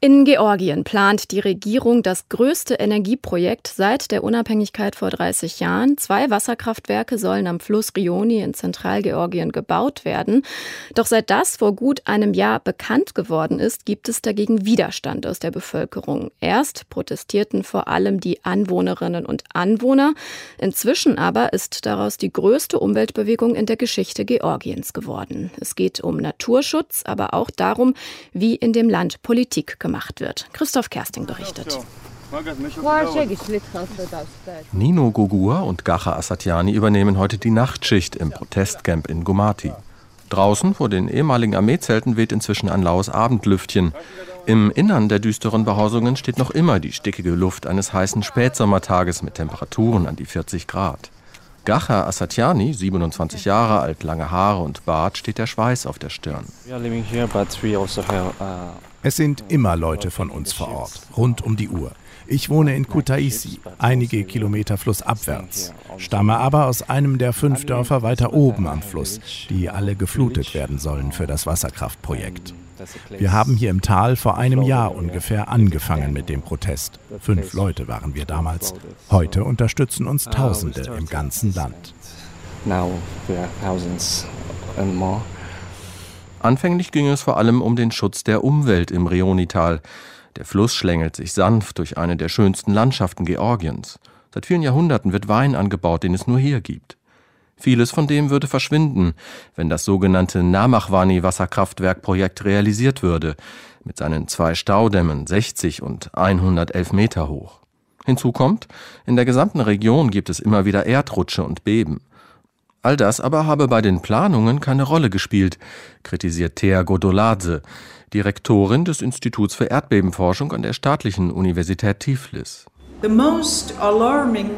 In Georgien plant die Regierung das größte Energieprojekt seit der Unabhängigkeit vor 30 Jahren. Zwei Wasserkraftwerke sollen am Fluss Rioni in Zentralgeorgien gebaut werden. Doch seit das vor gut einem Jahr bekannt geworden ist, gibt es dagegen Widerstand aus der Bevölkerung. Erst protestierten vor allem die Anwohnerinnen und Anwohner. Inzwischen aber ist daraus die größte Umweltbewegung in der Geschichte Georgiens geworden. Es geht um Naturschutz, aber auch darum, wie in dem Land Politik gemacht wird. Christoph Kersting berichtet. Nino Gogua und Gacha Asatiani übernehmen heute die Nachtschicht im Protestcamp in Gumati. Draußen vor den ehemaligen Armeezelten weht inzwischen ein laues Abendlüftchen. Im Innern der düsteren Behausungen steht noch immer die stickige Luft eines heißen Spätsommertages mit Temperaturen an die 40 Grad. Gacha Asatiani, 27 Jahre alt, lange Haare und Bart, steht der Schweiß auf der Stirn. Es sind immer Leute von uns vor Ort, rund um die Uhr. Ich wohne in Kutaisi, einige Kilometer flussabwärts, stamme aber aus einem der fünf Dörfer weiter oben am Fluss, die alle geflutet werden sollen für das Wasserkraftprojekt. Wir haben hier im Tal vor einem Jahr ungefähr angefangen mit dem Protest. Fünf Leute waren wir damals. Heute unterstützen uns Tausende im ganzen Land. Now we are thousands and more. Anfänglich ging es vor allem um den Schutz der Umwelt im Reonital. Der Fluss schlängelt sich sanft durch eine der schönsten Landschaften Georgiens. Seit vielen Jahrhunderten wird Wein angebaut, den es nur hier gibt. Vieles von dem würde verschwinden, wenn das sogenannte Namachwani-Wasserkraftwerkprojekt realisiert würde, mit seinen zwei Staudämmen 60 und 111 Meter hoch. Hinzu kommt, in der gesamten Region gibt es immer wieder Erdrutsche und Beben. All das aber habe bei den Planungen keine Rolle gespielt, kritisiert Thea Godoladze, Direktorin des Instituts für Erdbebenforschung an der Staatlichen Universität Tiflis. The most alarming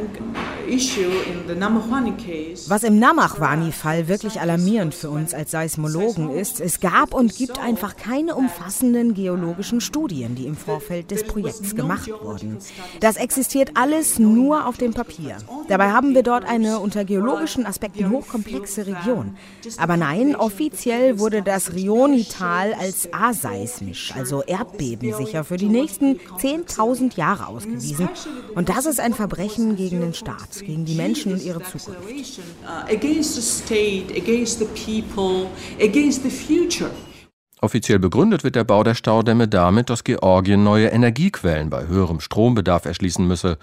was im Namachwani-Fall wirklich alarmierend für uns als Seismologen ist, es gab und gibt einfach keine umfassenden geologischen Studien, die im Vorfeld des Projekts gemacht wurden. Das existiert alles nur auf dem Papier. Dabei haben wir dort eine unter geologischen Aspekten hochkomplexe Region. Aber nein, offiziell wurde das Rioni-Tal als aseismisch, also erdbebensicher, für die nächsten 10.000 Jahre ausgewiesen. Und das ist ein Verbrechen gegen den Staat gegen die Menschen und ihre Zukunft. Offiziell begründet wird der Bau der Staudämme damit, dass Georgien neue Energiequellen bei höherem Strombedarf erschließen müsse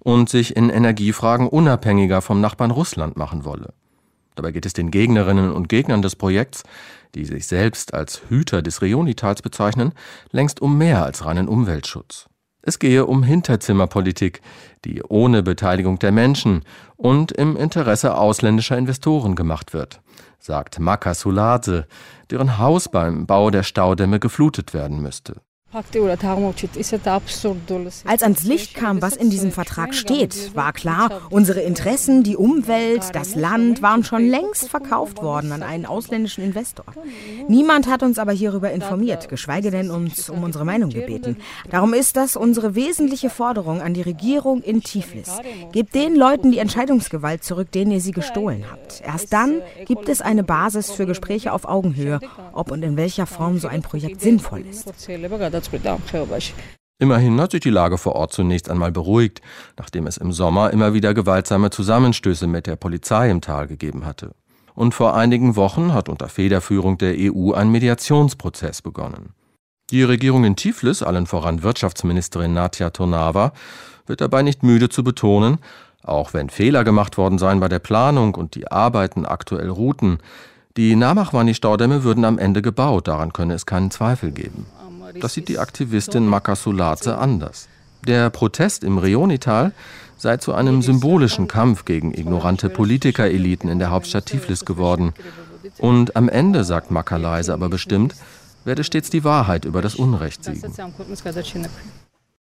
und sich in Energiefragen unabhängiger vom Nachbarn Russland machen wolle. Dabei geht es den Gegnerinnen und Gegnern des Projekts, die sich selbst als Hüter des Reonitals bezeichnen, längst um mehr als reinen Umweltschutz. Es gehe um Hinterzimmerpolitik, die ohne Beteiligung der Menschen und im Interesse ausländischer Investoren gemacht wird, sagt Maka Sulase, deren Haus beim Bau der Staudämme geflutet werden müsste. Als ans Licht kam, was in diesem Vertrag steht, war klar, unsere Interessen, die Umwelt, das Land waren schon längst verkauft worden an einen ausländischen Investor. Niemand hat uns aber hierüber informiert, geschweige denn uns um unsere Meinung gebeten. Darum ist das unsere wesentliche Forderung an die Regierung in Tiflis. Gebt den Leuten die Entscheidungsgewalt zurück, denen ihr sie gestohlen habt. Erst dann gibt es eine Basis für Gespräche auf Augenhöhe, ob und in welcher Form so ein Projekt sinnvoll ist. Immerhin hat sich die Lage vor Ort zunächst einmal beruhigt, nachdem es im Sommer immer wieder gewaltsame Zusammenstöße mit der Polizei im Tal gegeben hatte. Und vor einigen Wochen hat unter Federführung der EU ein Mediationsprozess begonnen. Die Regierung in Tiflis, allen voran Wirtschaftsministerin Natja Tonava, wird dabei nicht müde zu betonen, auch wenn Fehler gemacht worden seien bei der Planung und die Arbeiten aktuell ruhten, die Namachwani-Staudämme würden am Ende gebaut, daran könne es keinen Zweifel geben. Das sieht die Aktivistin Makasulaze anders. Der Protest im Reonital sei zu einem symbolischen Kampf gegen ignorante Politikereliten in der Hauptstadt Tiflis geworden. Und am Ende, sagt Makaleise aber bestimmt, werde stets die Wahrheit über das Unrecht siegen.